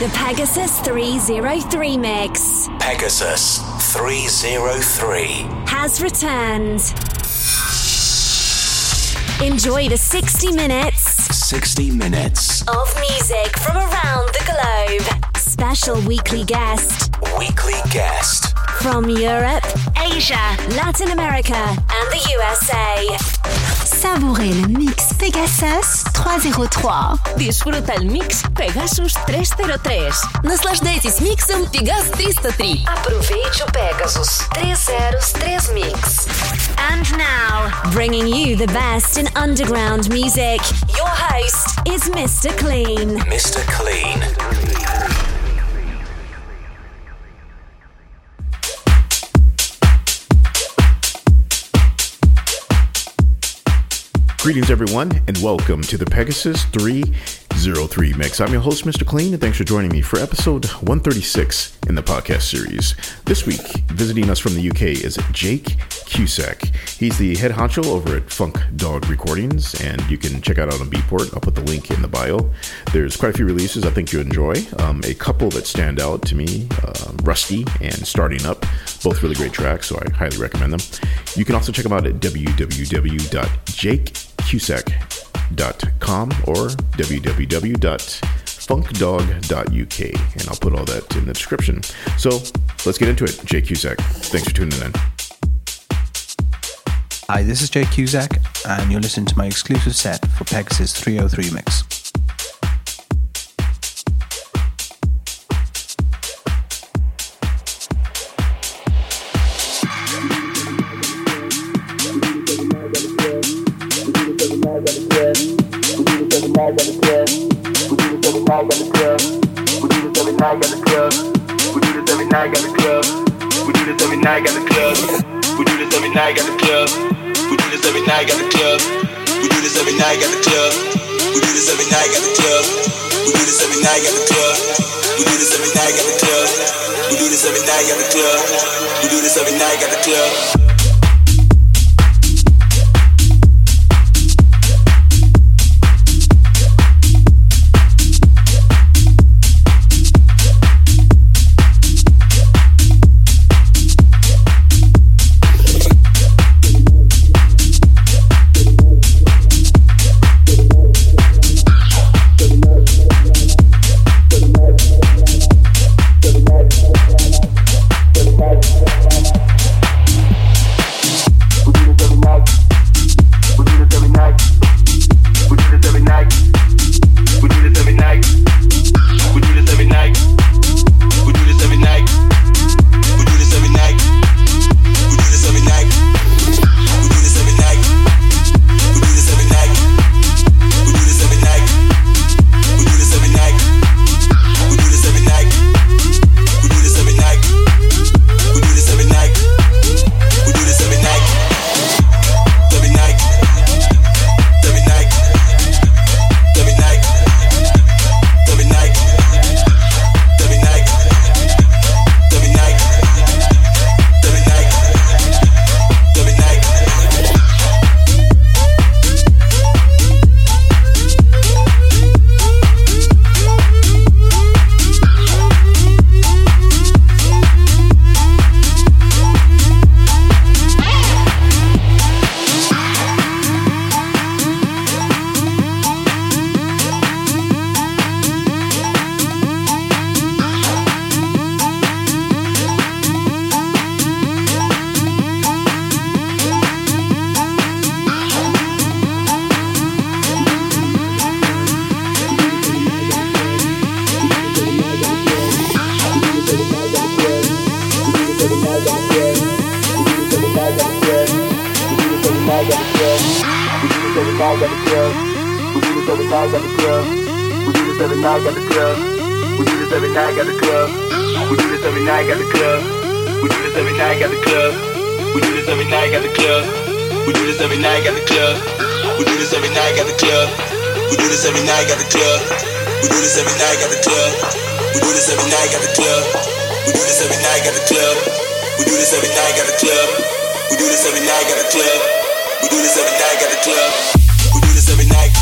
The Pegasus 303 mix. Pegasus 303 has returned. Enjoy the 60 minutes 60 minutes of music from around the globe. Special weekly guest. Weekly guest. From Europe, Asia, Latin America, and the USA. Savourez le mix Pegasus 303. Disfruta el mix Pegasus 303. Наслаждайтесь миксом Pegasus 303. Aproveite o Pegasus 303 mix. And now, bringing you the best in underground music, your host is Mr. Clean. Mr. Clean. Greetings, everyone, and welcome to the Pegasus 303 mix. I'm your host, Mr. Clean, and thanks for joining me for episode 136 in the podcast series. This week, visiting us from the UK is Jake Cusack. He's the head honcho over at Funk Dog Recordings, and you can check out on Beatport. I'll put the link in the bio. There's quite a few releases I think you'll enjoy. Um, a couple that stand out to me uh, Rusty and Starting Up, both really great tracks, so I highly recommend them. You can also check them out at www.jake cusack.com or www.funkdog.uk. And I'll put all that in the description. So let's get into it. Jake Cusack, thanks for tuning in. Hi, this is Jake Cusack, and you're listening to my exclusive set for Pegasus 303 Mix. Night. We do this every night at the club. We do this every night at the club. We do this every night at the club. We do this every night at the club. We do this every night at the club. We do this every night at the club. We do this every night at the club. We do this every night at the club. We do this every night at the club. We do this every night at the club. We do this every night at the club. got the club. We do this every night, got the club. We do this every night, got the club. We do this every night, got the club. We do this every night, got the club. We do this every night.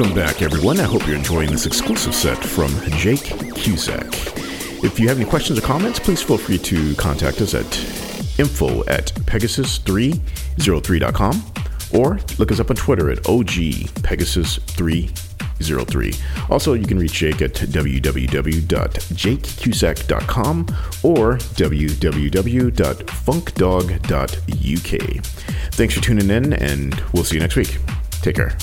Welcome back, everyone. I hope you're enjoying this exclusive set from Jake Cusack. If you have any questions or comments, please feel free to contact us at info at pegasus303.com or look us up on Twitter at OG Pegasus303. Also, you can reach Jake at www.jakecusack.com or www.funkdog.uk. Thanks for tuning in, and we'll see you next week. Take care.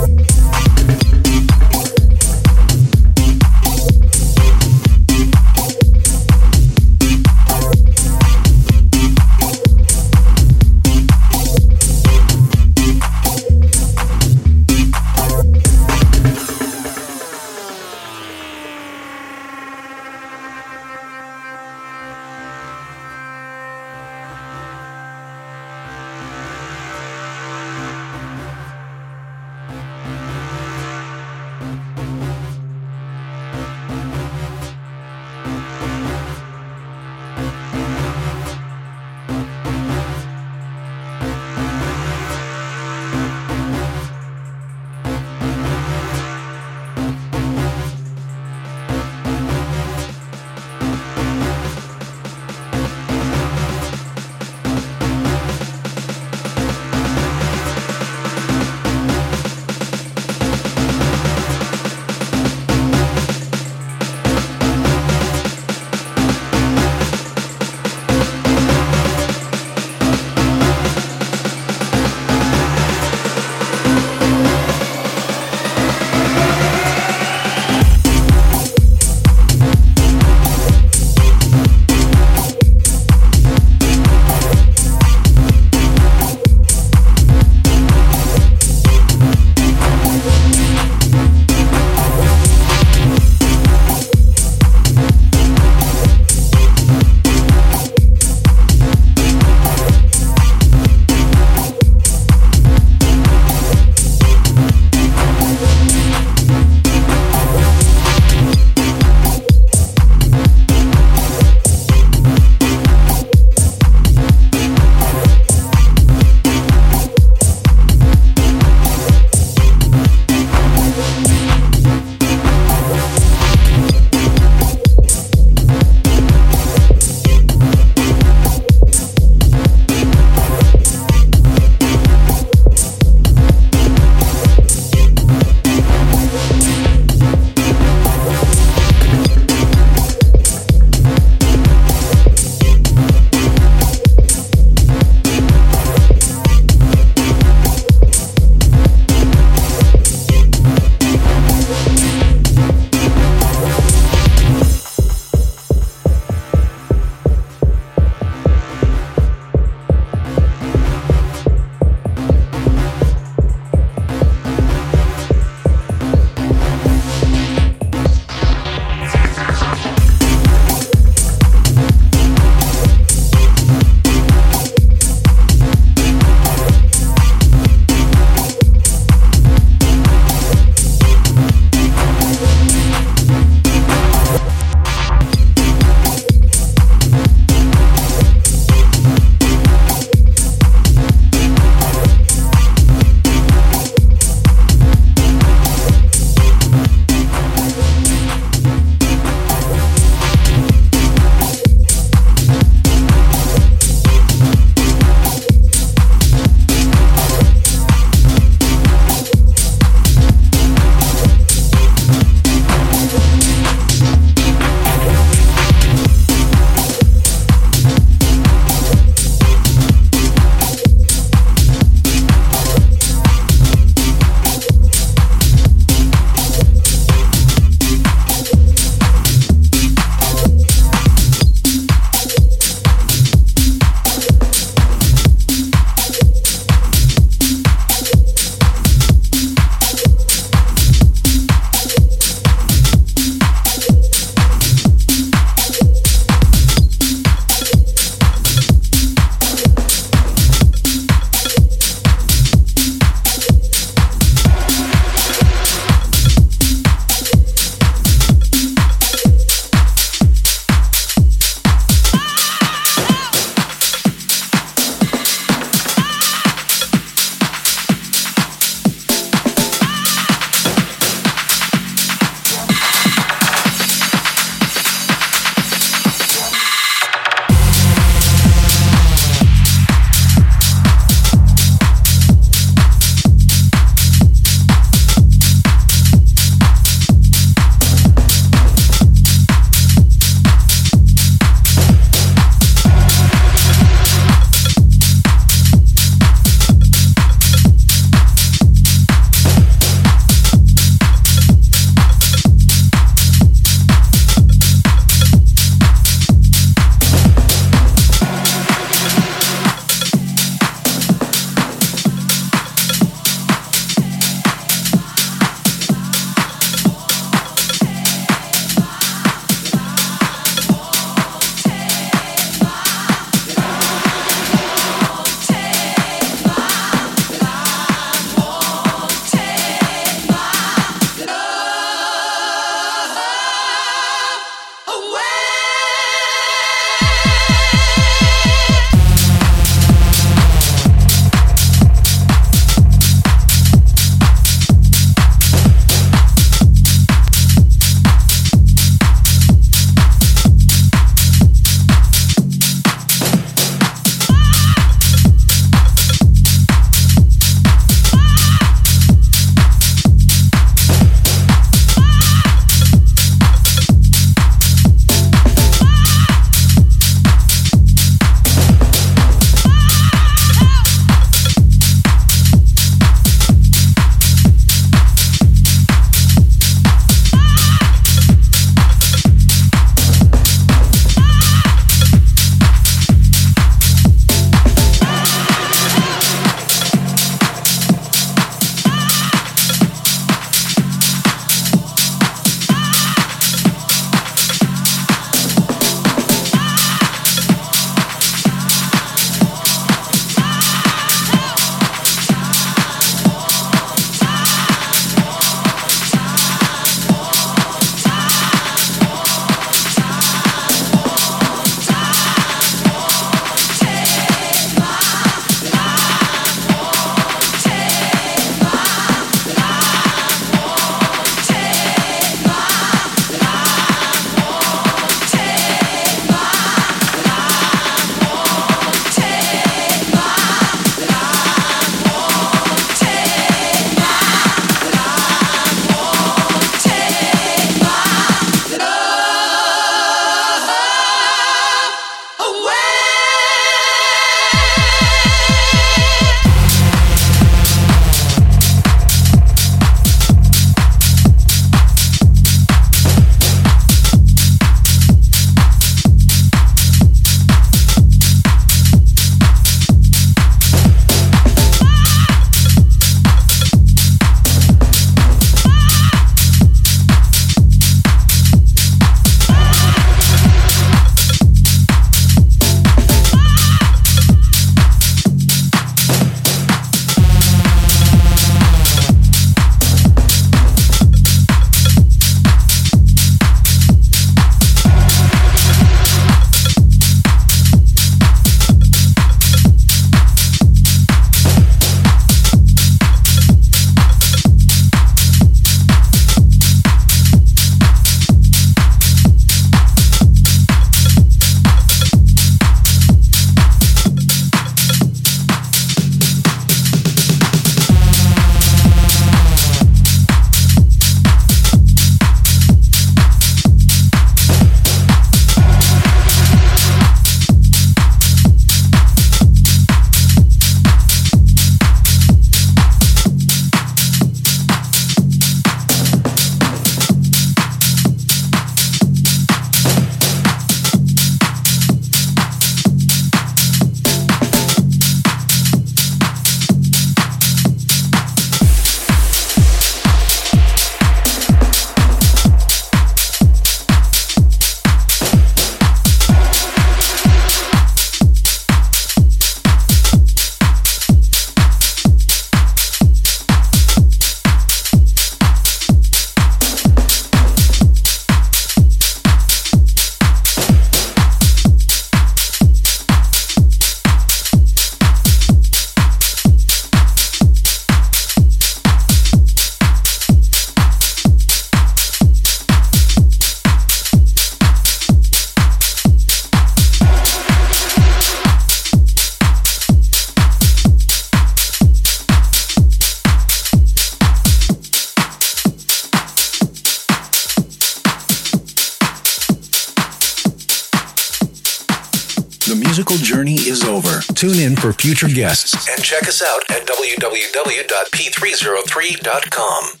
Future guests And check us out at www.p303.com.